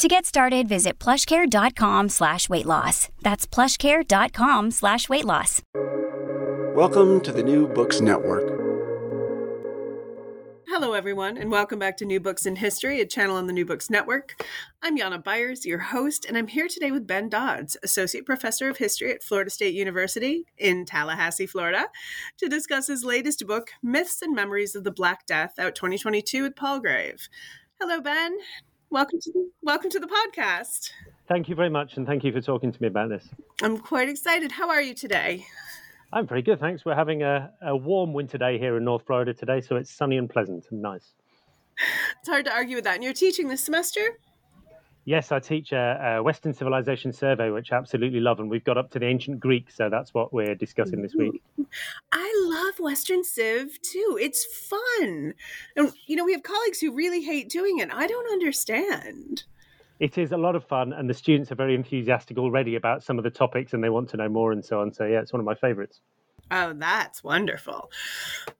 To get started, visit plushcare.com slash weight loss. That's plushcare.com slash weight loss. Welcome to the New Books Network. Hello, everyone, and welcome back to New Books in History, a channel on the New Books Network. I'm Jana Byars, your host, and I'm here today with Ben Dodds, Associate Professor of History at Florida State University in Tallahassee, Florida, to discuss his latest book, Myths and Memories of the Black Death, out 2022 with Palgrave. Hello, Ben. Welcome to the, welcome to the podcast. Thank you very much, and thank you for talking to me about this. I'm quite excited. How are you today? I'm very good, thanks. We're having a, a warm winter day here in North Florida today, so it's sunny and pleasant and nice. It's hard to argue with that. And you're teaching this semester? Yes, I teach a, a, Western Civilization survey, which I absolutely love, and we've got up to the ancient Greek, so that's what we're discussing this week. I love Western Civ too. It's fun. And, you know, we have colleagues who really hate doing it. I don't understand. It is a lot of fun, and the students are very enthusiastic already about some of the topics and they want to know more and so on. So, yeah, it's one of my favorites. Oh, that's wonderful.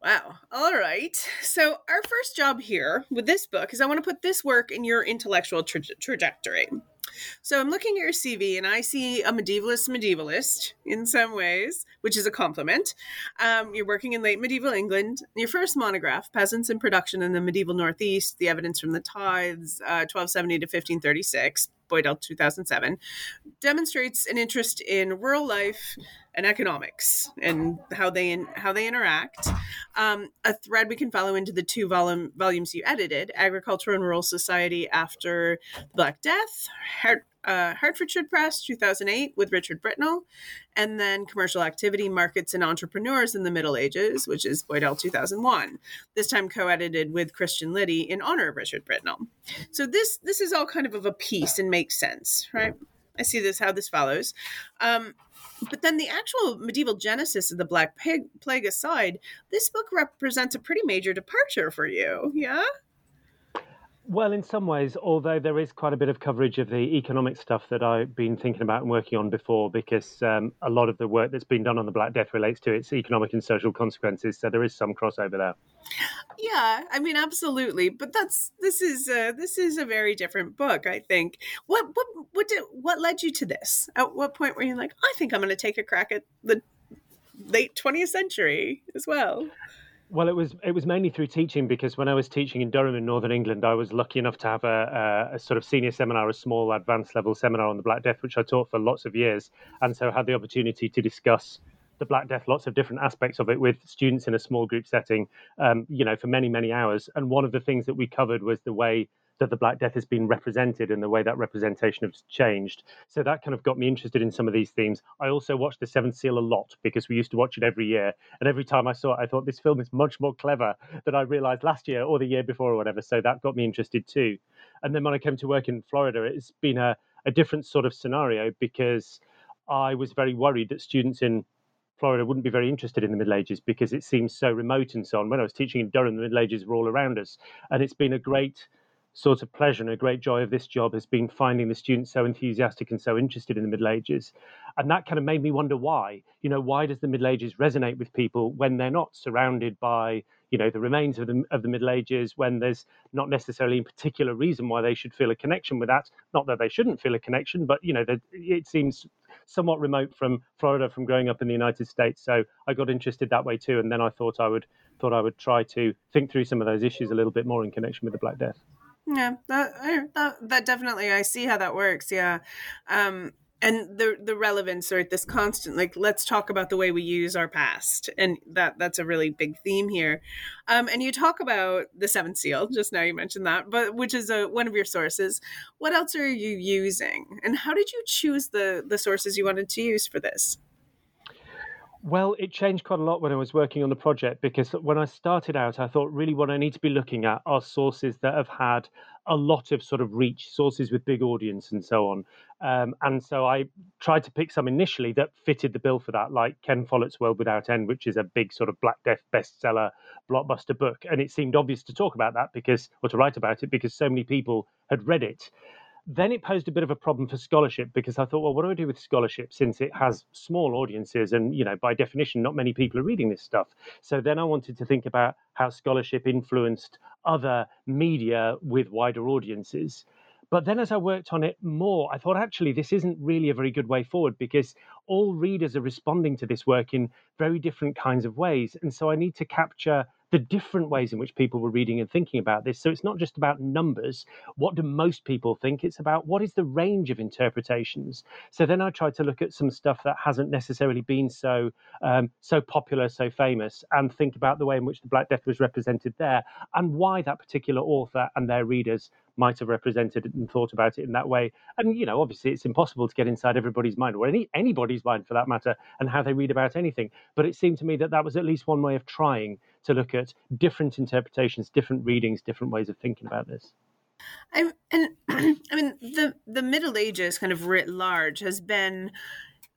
Wow. All right. So, our first job here with this book is I want to put this work in your intellectual tra- trajectory. So I'm looking at your CV and I see a medievalist medievalist in some ways, which is a compliment. Um, you're working in late medieval England. Your first monograph, Peasants in Production in the Medieval Northeast, The Evidence from the Tithes, uh, 1270 to 1536, Boydell 2007, demonstrates an interest in rural life and economics and how they in, how they interact. Um, a thread we can follow into the two volume, volumes you edited: Agriculture and Rural Society after the Black Death, Hart, uh, Hertfordshire Press, 2008, with Richard Britnell, and then Commercial Activity, Markets, and Entrepreneurs in the Middle Ages, which is Boydell 2001. This time co-edited with Christian Liddy in honor of Richard Britnell. So this this is all kind of of a piece and makes sense, right? I see this how this follows. Um, but then the actual medieval genesis of the Black Plague aside, this book represents a pretty major departure for you. Yeah? Well, in some ways, although there is quite a bit of coverage of the economic stuff that I've been thinking about and working on before, because um, a lot of the work that's been done on the Black Death relates to its economic and social consequences. So there is some crossover there. Yeah, I mean, absolutely. But that's this is a, this is a very different book. I think. What what what did what led you to this? At what point were you like, I think I'm going to take a crack at the late 20th century as well? Well, it was it was mainly through teaching because when I was teaching in Durham in Northern England, I was lucky enough to have a, a, a, sort of senior seminar, a small advanced level seminar on the Black Death, which I taught for lots of years, and so had the opportunity to discuss the Black Death, lots of different aspects of it with students in a small group setting, um, you know, for many many hours. And one of the things that we covered was the way that the Black Death has been represented and the way that representation has changed. So that kind of got me interested in some of these themes. I also watched The Seventh Seal a lot because we used to watch it every year. And every time I saw it, I thought this film is much more clever than I realized last year or the year before or whatever. So that got me interested too. And then when I came to work in Florida, it's been a, a different sort of scenario because I was very worried that students in Florida wouldn't be very interested in the Middle Ages because it seems so remote and so on. When I was teaching in Durham, the Middle Ages were all around us. And it's been a great sort of pleasure and a great joy of this job has been finding the students so enthusiastic and so interested in the Middle Ages. And that kind of made me wonder why. You know, why does the Middle Ages resonate with people when they're not surrounded by, you know, the remains of the, of the Middle Ages, when there's not necessarily a particular reason why they should feel a connection with that? Not that they shouldn't feel a connection, but, you know, it seems somewhat remote from Florida from growing up in the United States. So I got interested that way too. And then I thought I would thought I would try to think through some of those issues a little bit more in connection with the Black Death. Yeah, that, that that definitely I see how that works. Yeah. Um and the the relevance right this constant like let's talk about the way we use our past and that that's a really big theme here um, and you talk about the seventh seal just now you mentioned that but which is a, one of your sources what else are you using and how did you choose the the sources you wanted to use for this well, it changed quite a lot when I was working on the project because when I started out, I thought really what I need to be looking at are sources that have had a lot of sort of reach, sources with big audience, and so on. Um, and so I tried to pick some initially that fitted the bill for that, like Ken Follett's World Without End, which is a big sort of Black Death bestseller, blockbuster book. And it seemed obvious to talk about that because, or to write about it, because so many people had read it then it posed a bit of a problem for scholarship because I thought, well, what do I do with scholarship since it has small audiences and, you know, by definition, not many people are reading this stuff. So then I wanted to think about how scholarship influenced other media with wider audiences. But then as I worked on it more, I thought actually this isn't really a very good way forward because all readers are responding to this work in very different kinds of ways. And so I need to capture the different ways in which people were reading and thinking about this. So it's not just about numbers. What do most people think? It's about what is the range of interpretations. So then I tried to look at some stuff that hasn't necessarily been so um, so popular, so famous, and think about the way in which the Black Death was represented there, and why that particular author and their readers might have represented it and thought about it in that way. And you know, obviously, it's impossible to get inside everybody's mind or any anybody's mind for that matter, and how they read about anything. But it seemed to me that that was at least one way of trying to look at different interpretations, different readings, different ways of thinking about this. I, and I mean, the the Middle Ages, kind of writ large, has been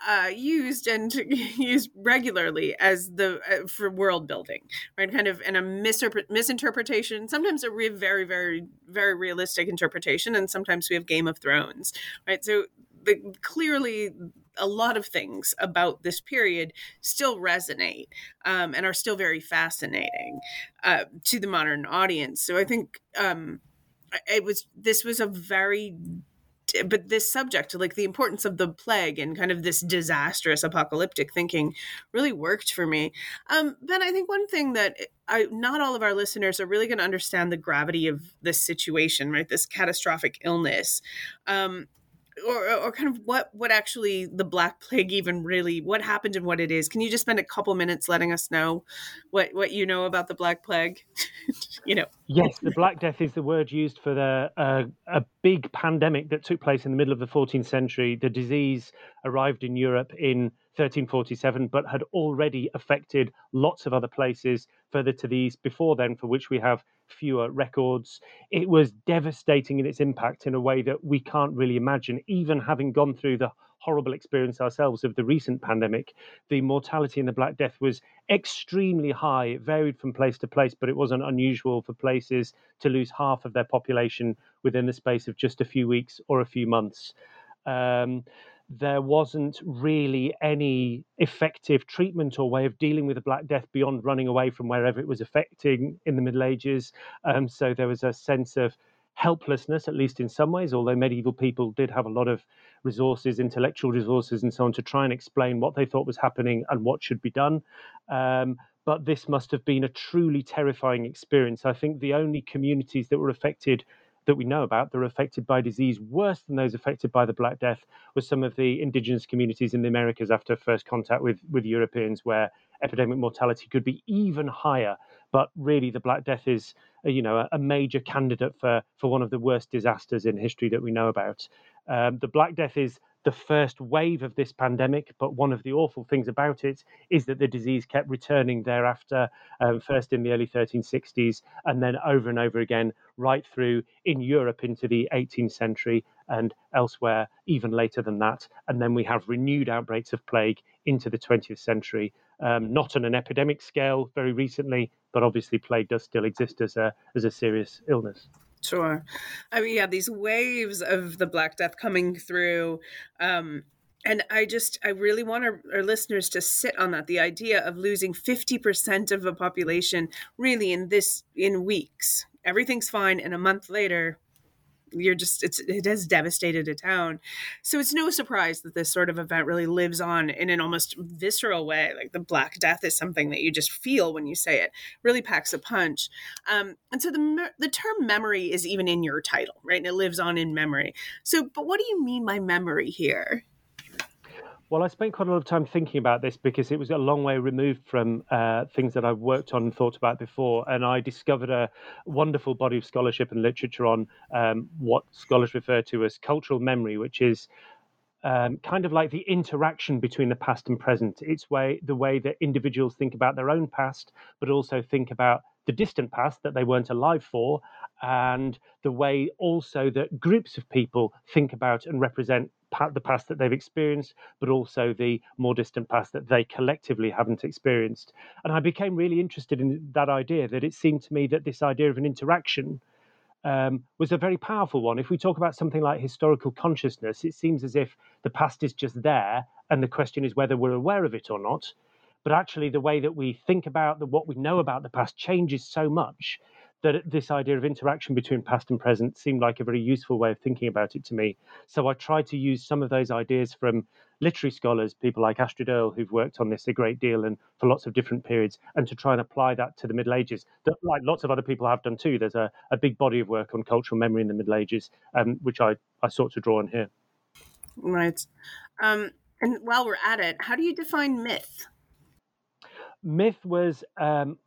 uh, used and used regularly as the uh, for world building, right? Kind of in a misinterpretation. Sometimes a re- very, very, very realistic interpretation, and sometimes we have Game of Thrones, right? So the, clearly a lot of things about this period still resonate um, and are still very fascinating uh, to the modern audience. So I think um, it was this was a very but this subject like the importance of the plague and kind of this disastrous apocalyptic thinking really worked for me. Um, ben i think one thing that I, not all of our listeners are really going to understand the gravity of this situation right? This catastrophic illness. Um, or, or kind of what what actually the black plague even really what happened and what it is. Can you just spend a couple minutes letting us know what what you know about the black plague? You know. Yes the black death is the word used for the uh, a big pandemic that took place in the middle of the 14th century. The disease arrived in europe in 1347 but had already affected lots of other places further to the east before then for which we have fewer records. It was devastating in its impact in a way that we can't really imagine, even having gone through the horrible experience ourselves of the recent pandemic. The mortality in the Black Death was extremely high. It varied from place to place, but it wasn't unusual for places to lose half of their population within the space of just a few weeks or a few months. Um, there wasn't really any effective treatment or way of dealing with the Black Death beyond running away from wherever it was affecting in the Middle Ages. Um, so there was a sense of helplessness, at least in some ways, although medieval people did have a lot of resources, intellectual resources, and so on, to try and explain what they thought was happening and what should be done. Um, but this must have been a truly terrifying experience. I think the only communities that were affected that we know about that are affected by disease worse than those affected by the Black Death were some of the indigenous communities in the Americas after first contact with, with Europeans, where epidemic mortality could be even higher. But really, the Black Death is, you know, a, major candidate for, for one of the worst disasters in history that we know about. Um, the Black Death is the first wave of this pandemic. But one of the awful things about it is that the disease kept returning thereafter, um, first in the early 1360s, and then over and over again, right through in Europe into the 18th century and elsewhere, even later than that. And then we have renewed outbreaks of plague into the 20th century. Um, not on an epidemic scale very recently, but obviously plague does still exist as a as a serious illness. Sure. I mean, yeah, these waves of the Black Death coming through. Um, and I just, I really want our, our, listeners to sit on that the idea of losing 50% of a population really in this, in weeks. Everything's fine. And a month later, you're just it's it has devastated a town. So it's no surprise that this sort of event really lives on in an almost visceral way like the black death is something that you just feel when you say it really packs a punch. Um, and so the the term memory is even in your title right? And it lives on in memory. So but what do you mean by memory here well, I spent quite a lot of time thinking about this because it was a long way removed from uh, things that I've worked on and thought about before. And I discovered a wonderful body of scholarship and literature on um, what scholars refer to as cultural memory, which is um, kind of like the interaction between the past and present. It's way the way that individuals think about their own past, but also think about the distant past that they weren't alive for, and the way also that groups of people think about and represent the past that they've experienced, but also the more distant past that they collectively haven't experienced. And I became really interested in that idea that it seemed to me that this idea of an interaction um, was a very powerful one. If we talk about something like historical consciousness, it seems as if the past is just there, and the question is whether we're aware of it or not. But actually, the way that we think about the, what we know about the past changes so much that this idea of interaction between past and present seemed like a very useful way of thinking about it to me. So I tried to use some of those ideas from literary scholars, people like Astrid Erll, who've worked on this a great deal and for lots of different periods, and to try and apply that to the Middle Ages, that like lots of other people have done too. There's a, a big body of work on cultural memory in the Middle Ages, um, which I, I sought to draw on here. Right. Um, and while we're at it, how do you define myth? Myth was um,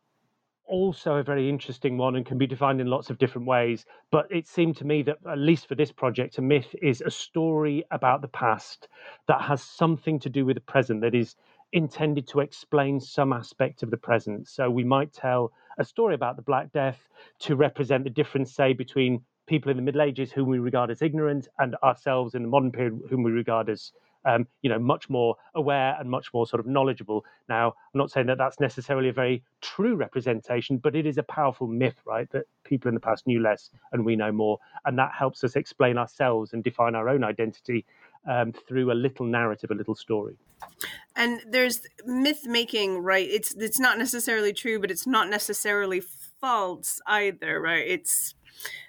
also a very interesting one and can be defined in lots of different ways. But it seemed to me that, at least for this project, a myth is a story about the past that has something to do with the present, that is intended to explain some aspect of the present. So we might tell a story about the Black Death to represent the difference, say, between people in the Middle Ages whom we regard as ignorant and ourselves in the modern period whom we regard as um, you know, much more aware and much more sort of knowledgeable. Now, I'm not saying that that's necessarily a very true representation, but it is a powerful myth, right? That people in the past knew less and we know more, and that helps us explain ourselves and define our own identity um, through a little narrative, a little story. And there's myth making, right? It's it's not necessarily true, but it's not necessarily false either, right? It's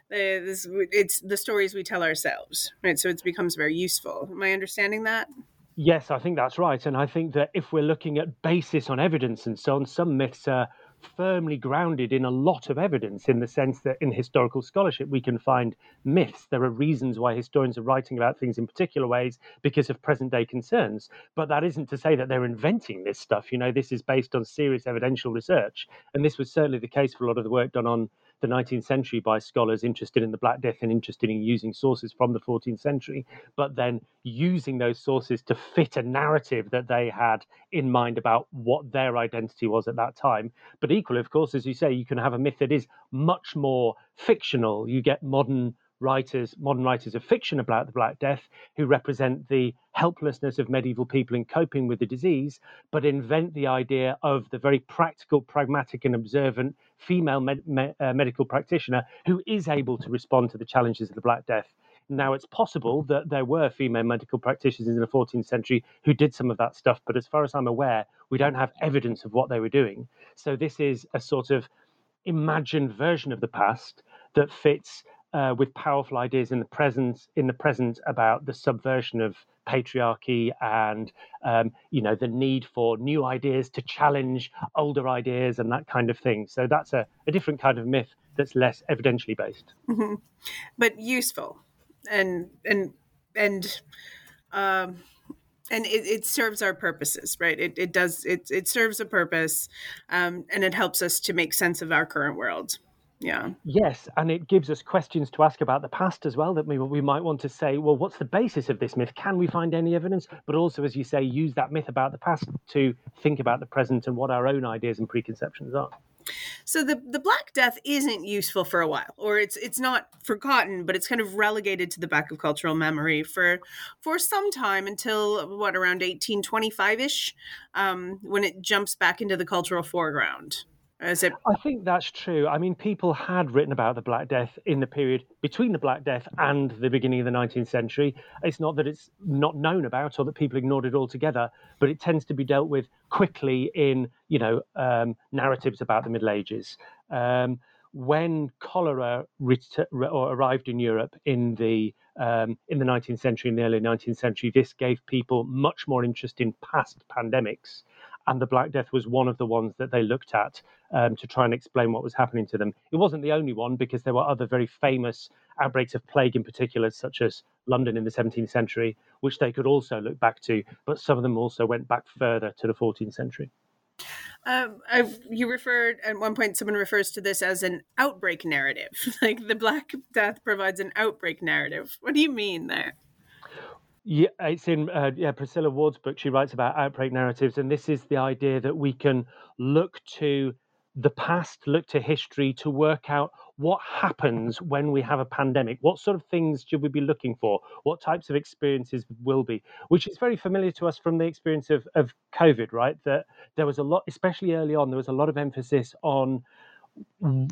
Uh, this, it's the stories we tell ourselves, right? So it becomes very useful. Am I understanding that? Yes, I think that's right. And I think that if we're looking at basis on evidence and so on, some myths are firmly grounded in a lot of evidence in the sense that in historical scholarship we can find myths. There are reasons why historians are writing about things in particular ways because of present day concerns. But that isn't to say that they're inventing this stuff. You know, this is based on serious evidential research. And this was certainly the case for a lot of the work done on the 19th century by scholars interested in the Black Death and interested in using sources from the 14th century, but then using those sources to fit a narrative that they had in mind about what their identity was at that time. But equally, of course, as you say, you can have a myth that is much more fictional. You get modern writers, modern writers of fiction about the Black Death, who represent the helplessness of medieval people in coping with the disease, but invent the idea of the very practical, pragmatic, and observant female med- me- uh, medical practitioner who is able to respond to the challenges of the Black Death. Now, it's possible that there were female medical practitioners in the 14th century who did some of that stuff, but as far as I'm aware, we don't have evidence of what they were doing. So, this is a sort of imagined version of the past that fits uh, with powerful ideas in the present in the present about the subversion of patriarchy and um, you know the need for new ideas to challenge older ideas and that kind of thing. So that's a, a different kind of myth that's less evidentially based, mm-hmm. but useful and and and. Um, and it, it, serves our purposes, right? It, it does. It, it serves a purpose, um, and it helps us to make sense of our current world. Yeah. Yes, and it gives us questions to ask about the past as well that we, we might want to say, well, what's the basis of this myth? Can we find any evidence? But also, as you say, use that myth about the past to think about the present and what our own ideas and preconceptions are. So the the Black Death isn't useful for a while, or it's it's not forgotten, but it's kind of relegated to the back of cultural memory for for some time until what around eighteen twenty five ish, um, when it jumps back into the cultural foreground. It? I think that's true. I mean, people had written about the Black Death in the period between the Black Death and the beginning of the 19th century. It's not that it's not known about or that people ignored it altogether, but it tends to be dealt with quickly in, you know, um, narratives about the Middle Ages. Um, when cholera ret- or arrived in Europe in the um, in the 19th century, in the early 19th century, this gave people much more interest in past pandemics and the Black Death was one of the ones that they looked at um, to try and explain what was happening to them. It wasn't the only one because there were other very famous outbreaks of plague, in particular, such as London in the 17th century, which they could also look back to, but some of them also went back further to the 14th century. Um, you referred at one point. Someone refers to this as an outbreak narrative. like the Black Death provides an outbreak narrative. What do you mean there? Yeah, it's in uh, yeah Priscilla Wald's book. She writes about outbreak narratives, and this is the idea that we can look to the past, look to history to work out what happens when we have a pandemic. What sort of things should we be looking for? What types of experiences will be? Which is very familiar to us from the experience of, of COVID, right? That there was a lot, especially early on, there was a lot of emphasis on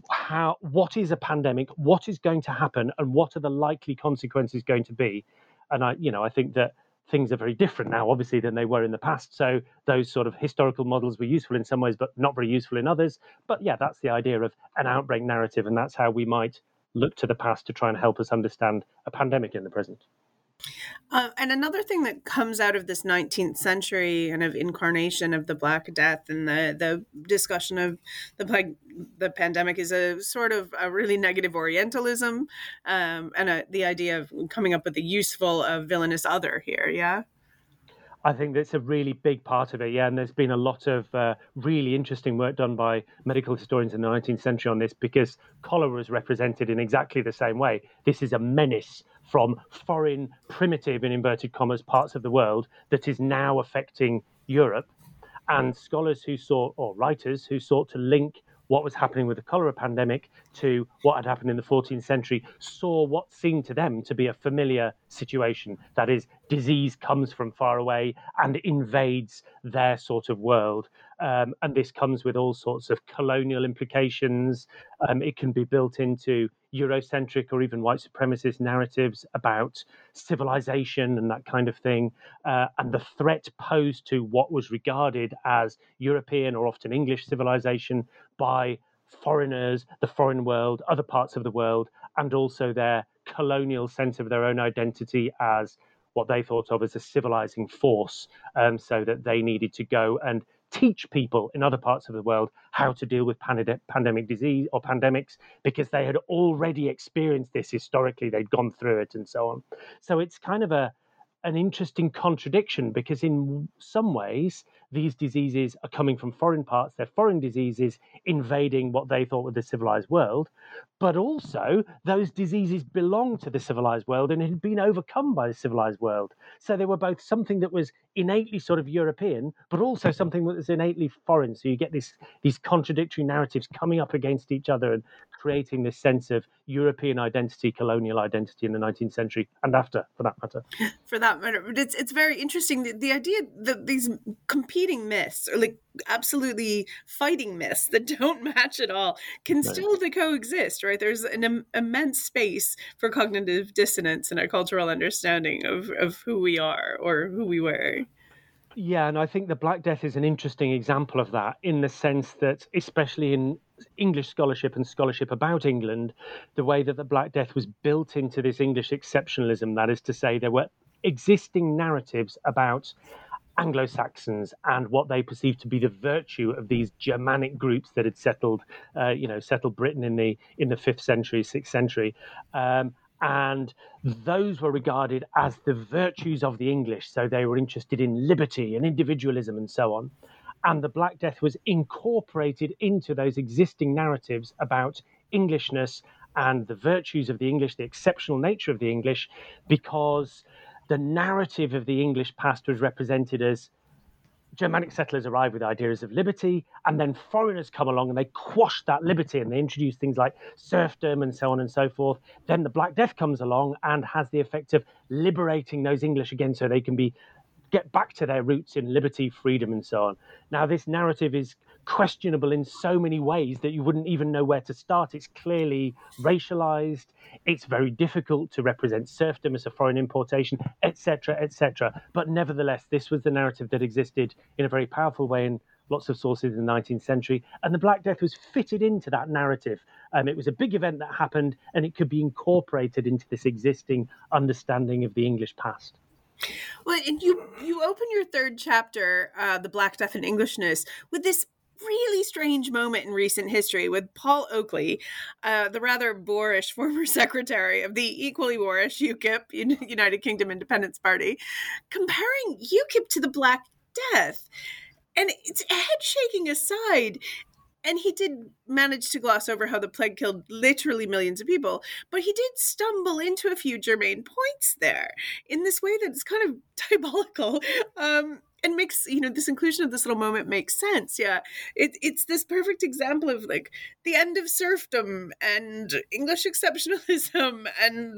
how what is a pandemic, what is going to happen, and what are the likely consequences going to be. And I, you know, I think that things are very different now, obviously, than they were in the past. So those sort of historical models were useful in some ways, but not very useful in others. But yeah, that's the idea of an outbreak narrative, and that's how we might look to the past to try and help us understand a pandemic in the present. Uh, and another thing that comes out of this 19th century kind of incarnation of the Black Death and the, the discussion of the plague, the pandemic is a sort of a really negative Orientalism um, and a, the idea of coming up with a useful uh, villainous other here. Yeah. I think that's a really big part of it, yeah. And there's been a lot of uh, really interesting work done by medical historians in the 19th century on this because cholera is represented in exactly the same way. This is a menace from foreign, primitive, in inverted commas, parts of the world that is now affecting Europe. And scholars who sought, or writers who sought to link what was happening with the cholera pandemic to what had happened in the 14th century saw what seemed to them to be a familiar situation. That is, disease comes from far away and invades their sort of world. Um, and this comes with all sorts of colonial implications. Um, it can be built into Eurocentric or even white supremacist narratives about civilization and that kind of thing, uh, and the threat posed to what was regarded as European or often English civilization by foreigners, the foreign world, other parts of the world, and also their colonial sense of their own identity as what they thought of as a civilizing force, um, so that they needed to go and teach people in other parts of the world how to deal with pandemic, pandemic disease or pandemics because they had already experienced this historically, they'd gone through it and so on. So it's kind of a an interesting contradiction because in some ways these diseases are coming from foreign parts they're foreign diseases invading what they thought was the civilized world but also those diseases belong to the civilized world and it had been overcome by the civilized world. So they were both something that was innately sort of european but also something that was innately foreign. So you get this these contradictory narratives coming up against each other and creating this sense of European identity, colonial identity in the 19th century and after, for that matter. For that matter, but it's it's very interesting the, the idea that these competing myths or like absolutely fighting myths that don't match at all can right. still coexist. Right? There's an Im- immense space for cognitive dissonance in our cultural understanding of of who we are or who we were. Yeah, and I think the Black Death is an interesting example of that in the sense that, especially in English scholarship and scholarship about England, the way that the Black Death was built into this English exceptionalism, that is to say, there were existing narratives about Anglo Saxons and what they perceived to be the virtue of these Germanic groups that had settled, uh, you know, settled Britain in the in the fifth century, sixth century, um, and those were regarded as the virtues of the English. So they were interested in liberty and individualism and so on. And the Black Death was incorporated into those existing narratives about Englishness and the virtues of the English, the exceptional nature of the English, because the narrative of the English past was represented as Germanic settlers arrive with ideas of liberty, and then foreigners come along and they quash that liberty and they introduce things like serfdom and so on and so forth. Then the Black Death comes along and has the effect of liberating those English again so they can be get back to their roots in liberty, freedom, and so on. Now, this narrative is questionable in so many ways that you wouldn't even know where to start. It's clearly racialized. It's very difficult to represent serfdom as a foreign importation, etc., etc. But nevertheless, this was the narrative that existed in a very powerful way in lots of sources in the 19th century. And the Black Death was fitted into that narrative. Um, it was a big event that happened, and it could be incorporated into this existing understanding of the English past. Well, and you you open your third chapter, uh, the Black Death and Englishness, with this really strange moment in recent history with Paul Oakley, uh, the rather boorish former secretary of the equally boorish UKIP, United Kingdom Independence Party, comparing UKIP to the Black Death. And it's head shaking aside and he did manage to gloss over how the plague killed literally millions of people, but he did stumble into a few germane points there in this way that's kind of diabolical. Um, and makes you know this inclusion of this little moment makes sense. Yeah, it, it's this perfect example of like the end of serfdom and English exceptionalism and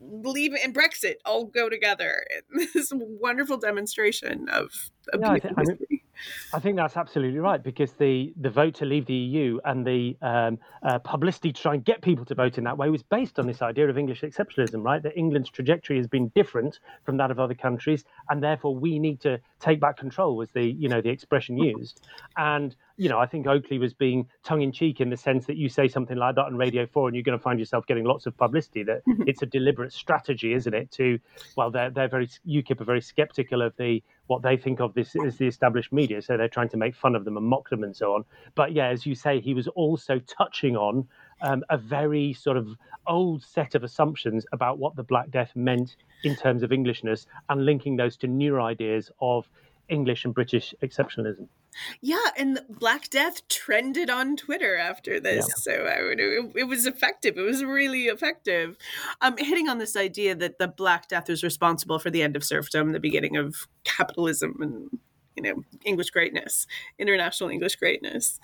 leave and Brexit all go together. This wonderful demonstration of, of yeah, I, I, mean, I, think that's absolutely right because the, the vote to leave the EU and the um, uh, publicity to try and get people to vote in that way was based on this idea of English exceptionalism, right? That England's trajectory has been different from that of other countries, and therefore we need to take back control. Was the you know the expression used, and you know, I think Oakley was being tongue in cheek in the sense that you say something like that on Radio 4 and you're going to find yourself getting lots of publicity. That mm-hmm. it's a deliberate strategy, isn't it? To, well, they're, they're very, UKIP are very skeptical of the, what they think of this as the established media. So they're trying to make fun of them and mock them and so on. But yeah, as you say, he was also touching on um, a very sort of old set of assumptions about what the Black Death meant in terms of Englishness and linking those to new ideas of English and British exceptionalism. Yeah, and Black Death trended on Twitter after this, yeah. so I would, it, it, was effective. It was really effective. Um, hitting on this idea that the Black Death was responsible for the end of serfdom, the beginning of capitalism, and you know English greatness, international English greatness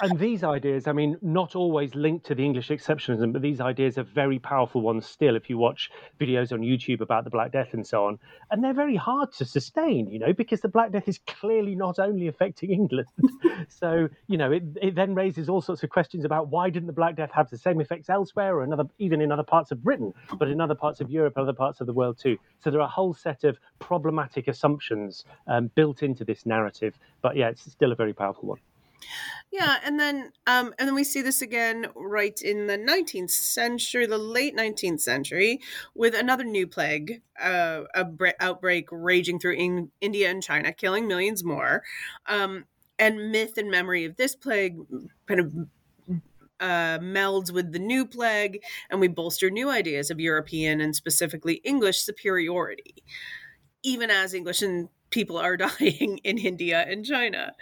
and these ideas, I mean, not always linked to the English exceptionalism, but these ideas are very powerful ones still. If you watch videos on YouTube about the Black Death and so on, and they're very hard to sustain, you know, because the Black Death is clearly not only affecting England. so, you know, it, it then raises all sorts of questions about why didn't the Black Death have the same effects elsewhere, or another, even in other parts of Britain, but in other parts of Europe, other parts of the world too. So there are a whole set of problematic assumptions um, built into this narrative. But yeah, it's still a very powerful one. Yeah, and then um, and then we see this again right in the 19th century, the late 19th century, with another new plague, uh, a bre- outbreak raging through in- India and China, killing millions more. Um, and myth and memory of this plague kind of uh, melds with the new plague, and we bolster new ideas of European and specifically English superiority, even as English and people are dying in India and China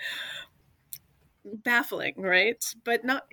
baffling, right? But not.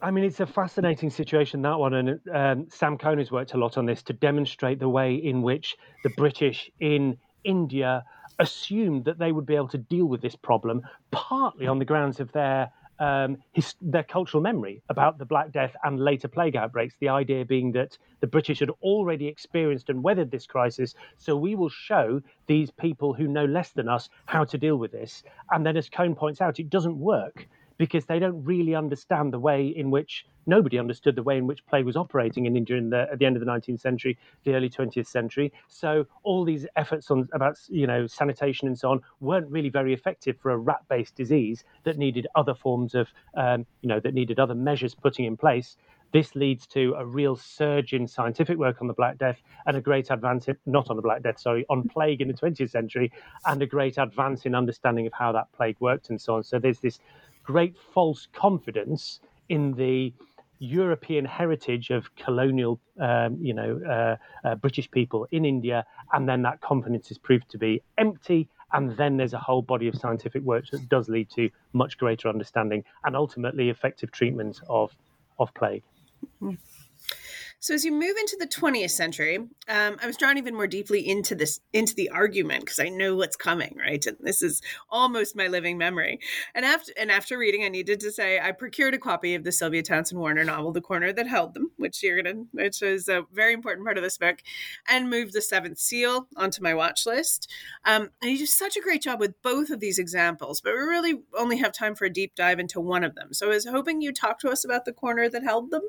I mean, it's a fascinating situation that one, and um, Sam Cohn has worked a lot on this to demonstrate the way in which the British in India assumed that they would be able to deal with this problem, partly on the grounds of their um, his, their cultural memory about the Black Death and later plague outbreaks. The idea being that the British had already experienced and weathered this crisis, so we will show these people who know less than us how to deal with this. And then, as Cohn points out, it doesn't work because they don't really understand the way in which nobody understood the way in which plague was operating in India in the, at the end of the 19th century, the early 20th century. So all these efforts on about you know sanitation and so on weren't really very effective for a rat-based disease that needed other forms of um, you know that needed other measures putting in place. This leads to a real surge in scientific work on the Black Death and a great advance, in, not on the Black Death, sorry, on plague in the 20th century, and a great advance in understanding of how that plague worked and so on. So there's this great false confidence in the European heritage of colonial, um, you know, uh, uh, British people in India, and then that confidence is proved to be empty. And then there's a whole body of scientific work that does lead to much greater understanding and ultimately effective treatment of of plague. Mm-hmm. So as you move into the 20th century, um, I was drawn even more deeply into this into the argument because I know what's coming, right? And this is almost my living memory. And after and after reading, I needed to say I procured a copy of the Sylvia Townsend Warner novel, The Corner That Held Them, which you're gonna, which is a very important part of this book, and moved the Seventh Seal onto my watch list. Um, and you do such a great job with both of these examples, but we really only have time for a deep dive into one of them. So I was hoping you talk to us about the corner that held them.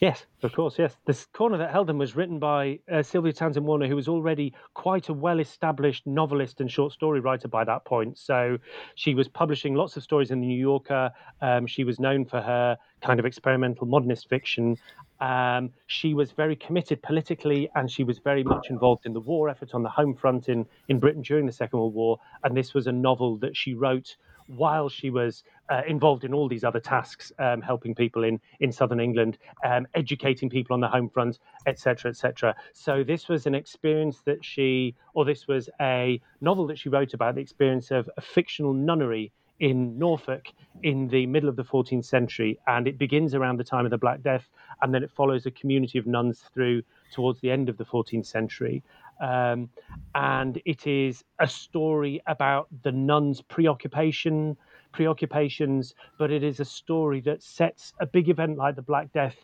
Yes, of course, yes. This corner that held them was written by uh, Sylvia Townsend Warner, who was already quite a well established novelist and short story writer by that point. So she was publishing lots of stories in the New Yorker. Um, she was known for her kind of experimental modernist fiction. Um, she was very committed politically and she was very much involved in the war effort on the home front in, in Britain during the Second World War. And this was a novel that she wrote while she was uh, involved in all these other tasks, um, helping people in in southern England, um, educating people on the home front, etc., etc. So this was an experience that she, or this was a novel that she wrote about the experience of a fictional nunnery in Norfolk in the middle of the 14th century, and it begins around the time of the Black Death, and then it follows a community of nuns through towards the end of the 14th century. Um, and it is a story about the nuns' preoccupation, preoccupations, but it is a story that sets a big event like the Black Death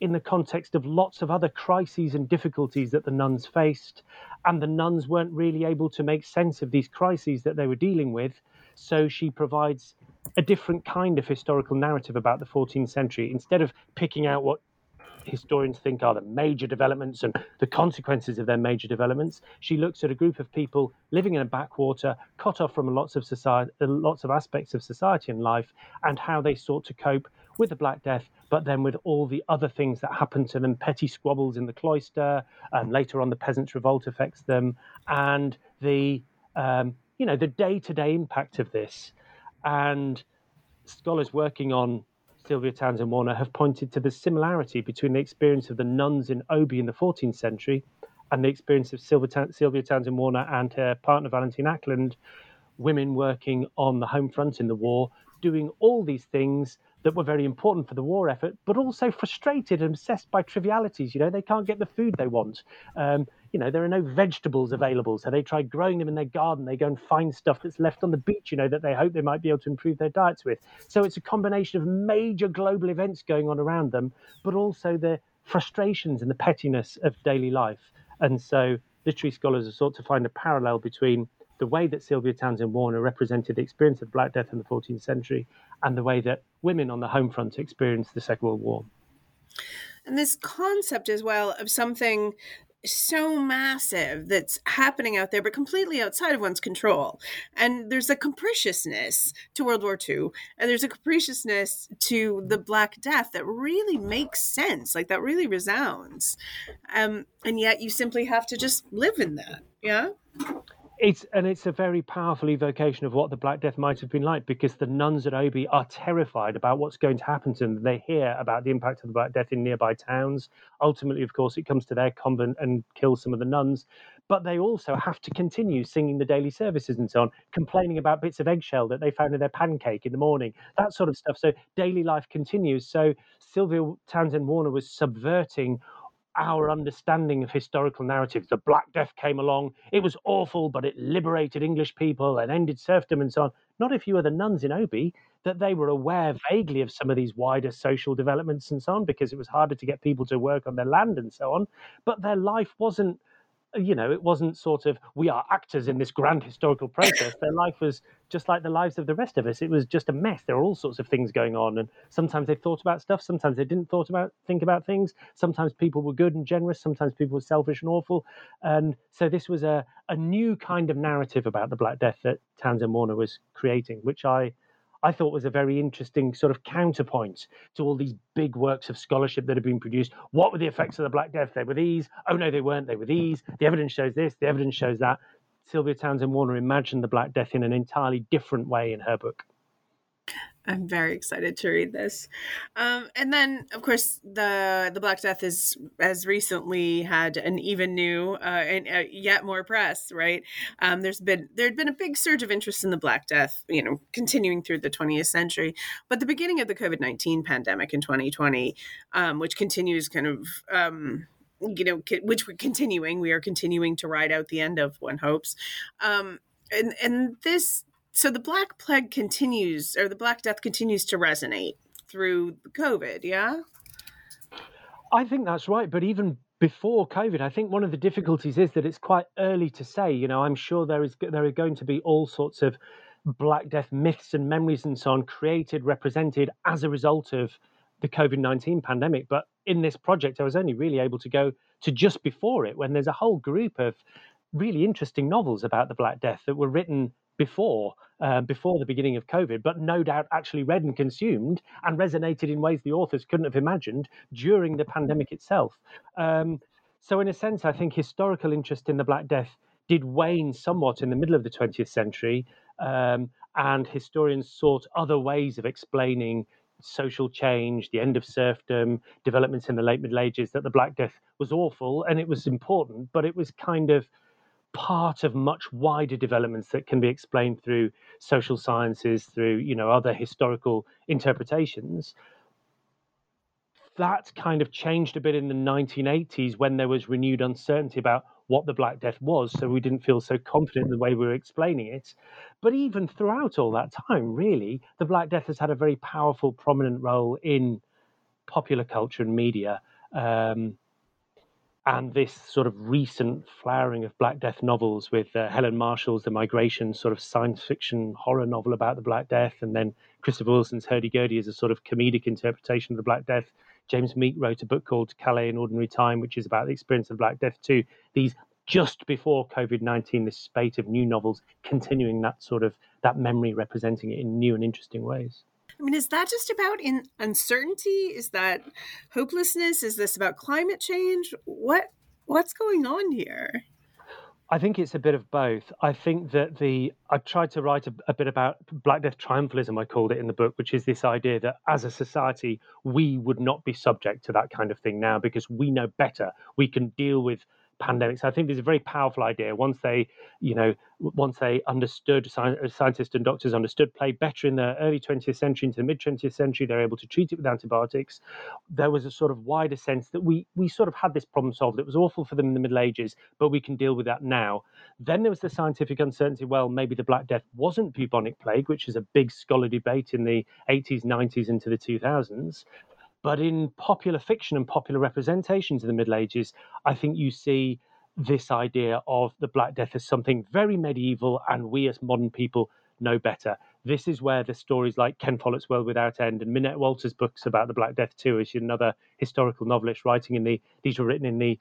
in the context of lots of other crises and difficulties that the nuns faced. And the nuns weren't really able to make sense of these crises that they were dealing with. So she provides a different kind of historical narrative about the 14th century. Instead of picking out what historians think are the major developments and the consequences of their major developments. She looks at a group of people living in a backwater, cut off from lots of society, lots of aspects of society and life, and how they sought to cope with the Black Death, but then with all the other things that happened to them, petty squabbles in the cloister, and later on the peasants' revolt affects them, and the um, you know the day-to-day impact of this, and scholars working on Sylvia Townsend Warner have pointed to the similarity between the experience of the nuns in Oby in the 14th century and the experience of Sylvia Townsend Warner and her partner Valentine Ackland, women working on the home front in the war, doing all these things that were very important for the war effort, but also frustrated and obsessed by trivialities. You know, they can't get the food they want. Um, you know, there are no vegetables available, so they try growing them in their garden. They go and find stuff that's left on the beach, you know, that they hope they might be able to improve their diets with. So it's a combination of major global events going on around them, but also the frustrations and the pettiness of daily life. And so literary scholars have sought to find a parallel between the way that Sylvia Townsend Warner represented the experience of Black Death in the 14th century and the way that women on the home front experienced the Second World War. And this concept as well of something so massive that's happening out there, but completely outside of one's control. And there's a capriciousness to World War II, and there's a capriciousness to the Black Death that really makes sense, like that really resounds. Um, and yet you simply have to just live in that. Yeah it's and it's a very powerful evocation of what the Black Death might have been like because the nuns at Oby are terrified about what's going to happen to them. They hear about the impact of the Black Death in nearby towns. Ultimately, of course, it comes to their convent and kills some of the nuns. But they also have to continue singing the daily services and so on, complaining about bits of eggshell that they found in their pancake in the morning, that sort of stuff. So daily life continues. So Sylvia Townsend Warner was subverting our understanding of historical narratives. The Black Death came along. It was awful, but it liberated English people and ended serfdom and so on. Not if you were the nuns in Oby, that they were aware vaguely of some of these wider social developments and so on, because it was harder to get people to work on their land and so on. But their life wasn't you know, it wasn't sort of we are actors in this grand historical process. Their life was just like the lives of the rest of us. It was just a mess. There were all sorts of things going on, and sometimes they thought about stuff. Sometimes they didn't thought about think about things. Sometimes people were good and generous. Sometimes people were selfish and awful. And so this was a a new kind of narrative about the Black Death that Townsend Warner was creating, which I I thought was a very interesting sort of counterpoint to all these big works of scholarship that have been produced. What were the effects of the Black Death? They were these. Oh, no, they weren't. They were these. The evidence shows this. The evidence shows that. Sylvia Townsend Warner imagined the Black Death in an entirely different way in her book. I'm very excited to read this. Um, and then, of course, the the Black Death is has recently had an even new uh, and uh, yet more press. Right? Um, there's been there had been a big surge of interest in the Black Death, you know, continuing through the 20th century. But the beginning of the COVID 19 pandemic in 2020, um, which continues kind of um, you know, which we're continuing, we are continuing to ride out the end of. One hopes, um, and and this so the Black Plague continues, or the Black Death continues to resonate through COVID, yeah? I think that's right. But even before COVID, I think one of the difficulties is that it's quite early to say. You know, I'm sure there is there are going to be all sorts of Black Death myths and memories and so on created, represented as a result of the COVID 19 pandemic. But in this project, I was only really able to go to just before it when there's a whole group of really interesting novels about the Black Death that were written before uh, before the beginning of COVID, but no doubt actually read and consumed and resonated in ways the authors couldn't have imagined during the pandemic itself. Um, so, in a sense, I think historical interest in the Black Death did wane somewhat in the middle of the 20th century, um, and historians sought other ways of explaining social change, the end of serfdom, developments in the late Middle Ages, that the Black Death was awful and it was important, but it was kind of part of much wider developments that can be explained through social sciences, through you know other historical interpretations. That kind of changed a bit in the 1980s when there was renewed uncertainty about what the Black Death was, so we didn't feel so confident in the way we were explaining it. But even throughout all that time, really, the Black Death has had a very powerful, prominent role in popular culture and media. Um, and this sort of recent flowering of Black Death novels with uh, Helen Marshall's The Migration, sort of science fiction horror novel about the Black Death, and then Christopher Wilson's Hurdy-Gurdy as a sort of comedic interpretation of the Black Death. James Meek wrote a book called Calais in Ordinary Time, which is about the experience of Black Death too. These just before COVID nineteen, this spate of new novels continuing that sort of that memory, representing it in new and interesting ways. I mean, is that just about in uncertainty? Is that hopelessness? Is this about climate change? What what's going on here? I think it's a bit of both. I think that the I tried to write a, a, bit about Black Death triumphalism. I called it in the book, which is this idea that as a society we would not be subject to that kind of thing now because we know better. We can deal with pandemics. So I think there's a very powerful idea. Once they, you know, once they understood, uh, scientists and doctors understood plague better in the early 20th century into the mid 20th century, they're able to treat it with antibiotics. There was a sort of wider sense that we we sort of had this problem solved. It was awful for them in the Middle Ages, but we can deal with that now. Then there was the scientific uncertainty. Well, maybe the Black Death wasn't bubonic plague, which is a big scholar debate in the 80s, 90s, into the 2000s. But in popular fiction and popular representations of the Middle Ages, I think you see this idea of the Black Death as something very medieval, and we as modern people know better. This is where the stories like Ken Follett's World Without End and Minette Walters' books about the Black Death too, is another historical novelist writing in the these were written in the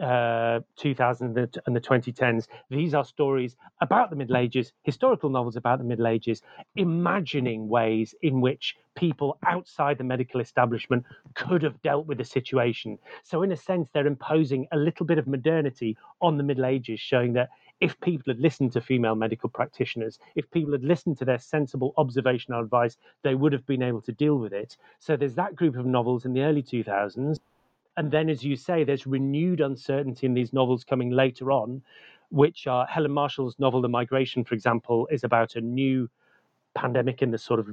uh, 2000 and the 2010s. These are stories about the Middle Ages, historical novels about the Middle Ages, imagining ways in which people outside the medical establishment could have dealt with the situation. So, in a sense, they're imposing a little bit of modernity on the Middle Ages, showing that if people had listened to female medical practitioners, if people had listened to their sensible observational advice, they would have been able to deal with it. So, there's that group of novels in the early 2000s and then, as you say, there's renewed uncertainty in these novels coming later on, which are Helen Marshall's novel, The Migration, for example, is about a new pandemic in the sort of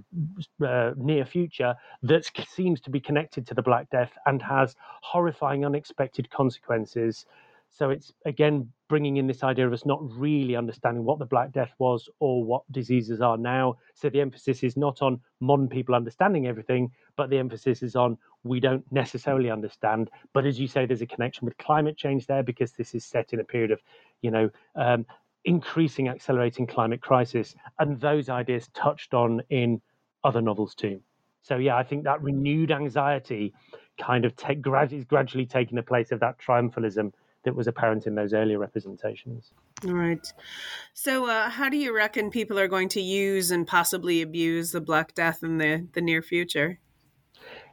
uh, near future that seems to be connected to the Black Death and has horrifying, unexpected consequences so it's again bringing in this idea of us not really understanding what the Black Death was or what diseases are now. So the emphasis is not on modern people understanding everything, but the emphasis is on we don't necessarily understand. But as you say, there's a connection with climate change there because this is set in a period of, you know, um, increasing, accelerating climate crisis, and those ideas touched on in other novels too. So yeah, I think that renewed anxiety kind of take, is gradually taking the place of that triumphalism that was apparent in those earlier representations. All right. So, uh, how do you reckon people are going to use and possibly abuse the Black Death in the, the near future?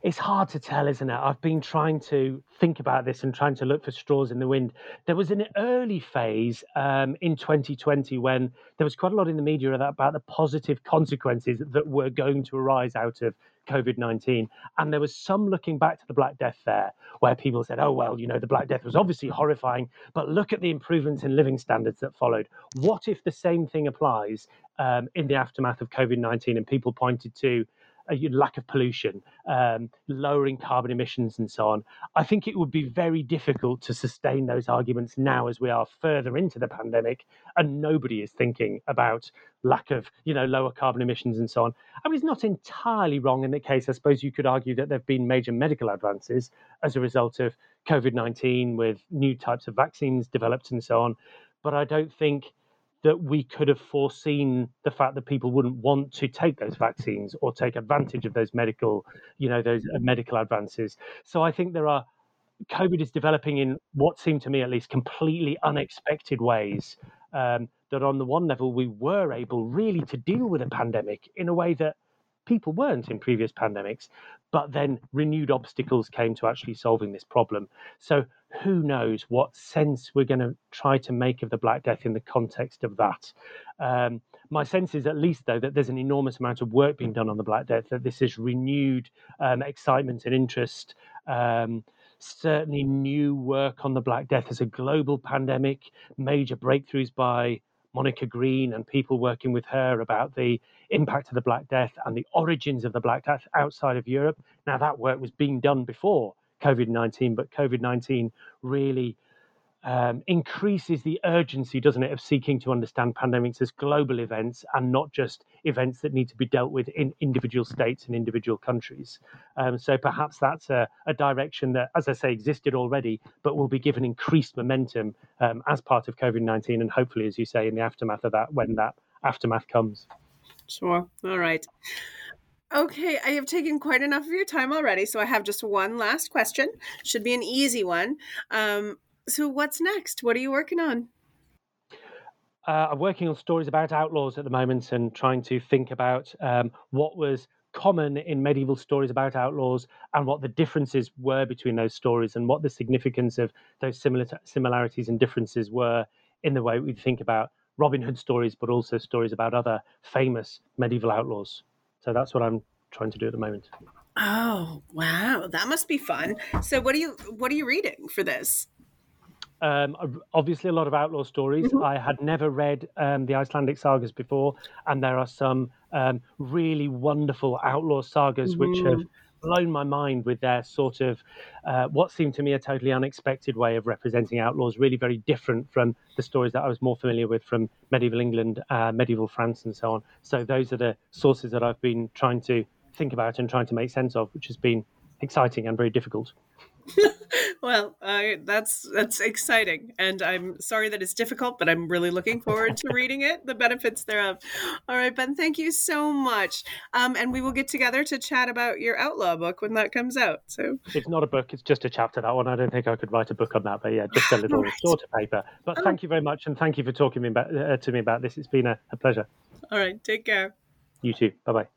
It's hard to tell, isn't it? I've been trying to think about this and trying to look for straws in the wind. There was an early phase um, in 2020 when there was quite a lot in the media about the positive consequences that were going to arise out of COVID 19. And there was some looking back to the Black Death there, where people said, oh, well, you know, the Black Death was obviously horrifying, but look at the improvements in living standards that followed. What if the same thing applies um, in the aftermath of COVID 19? And people pointed to a lack of pollution, um, lowering carbon emissions, and so on. I think it would be very difficult to sustain those arguments now as we are further into the pandemic, and nobody is thinking about lack of, you know, lower carbon emissions and so on. I mean, it's not entirely wrong in the case. I suppose you could argue that there have been major medical advances as a result of COVID 19 with new types of vaccines developed and so on. But I don't think that we could have foreseen the fact that people wouldn't want to take those vaccines or take advantage of those medical, you know, those uh, medical advances. So I think there are COVID is developing in what seemed to me at least completely unexpected ways. Um, that on the one level we were able really to deal with a pandemic in a way that people weren't in previous pandemics, but then renewed obstacles came to actually solving this problem. So who knows what sense we're going to try to make of the Black Death in the context of that. Um, my sense is, at least, though, that there's an enormous amount of work being done on the Black Death, that this is renewed um, excitement and interest. Um, certainly, new work on the Black Death as a global pandemic, major breakthroughs by Monica Green and people working with her about the impact of the Black Death and the origins of the Black Death outside of Europe. Now, that work was being done before COVID 19, but COVID 19 really um, increases the urgency, doesn't it, of seeking to understand pandemics as global events and not just events that need to be dealt with in individual states and individual countries. Um, so perhaps that's a, a, direction that, as I say, existed already, but will be given increased momentum um, as part of COVID 19 and hopefully, as you say, in the aftermath of that, when that aftermath comes. Sure. All right. Okay, I have taken quite enough of your time already, so I have just one last question. Should be an easy one. Um, so, what's next? What are you working on? Uh, I'm working on stories about outlaws at the moment and trying to think about um, what was common in medieval stories about outlaws and what the differences were between those stories and what the significance of those similar similarities and differences were in the way we think about Robin Hood stories, but also stories about other famous medieval outlaws. So that's what I'm trying to do at the moment. Oh wow, that must be fun. So what are you what are you reading for this? Um, obviously, a lot of outlaw stories. Mm-hmm. I had never read um, the Icelandic sagas before, and there are some um, really wonderful outlaw sagas mm-hmm. which have blown my mind with their sort of uh, what seemed to me a totally unexpected way of representing outlaws, really very different from the stories that I was more familiar with from medieval England, uh, medieval France, and so on. So those are the sources that I've been trying to think about and trying to make sense of, which has been exciting and very difficult. well, uh, that's that's exciting, and I'm sorry that it's difficult, but I'm really looking forward to reading it, the benefits thereof. All right, Ben, thank you so much, um, and we will get together to chat about your outlaw book when that comes out. So it's not a book; it's just a chapter. That one, I don't think I could write a book on that, but yeah, just a little right. sort of paper. But oh. thank you very much, and thank you for talking me about, uh, to me about this. It's been a, a pleasure. All right, take care. You too. Bye bye.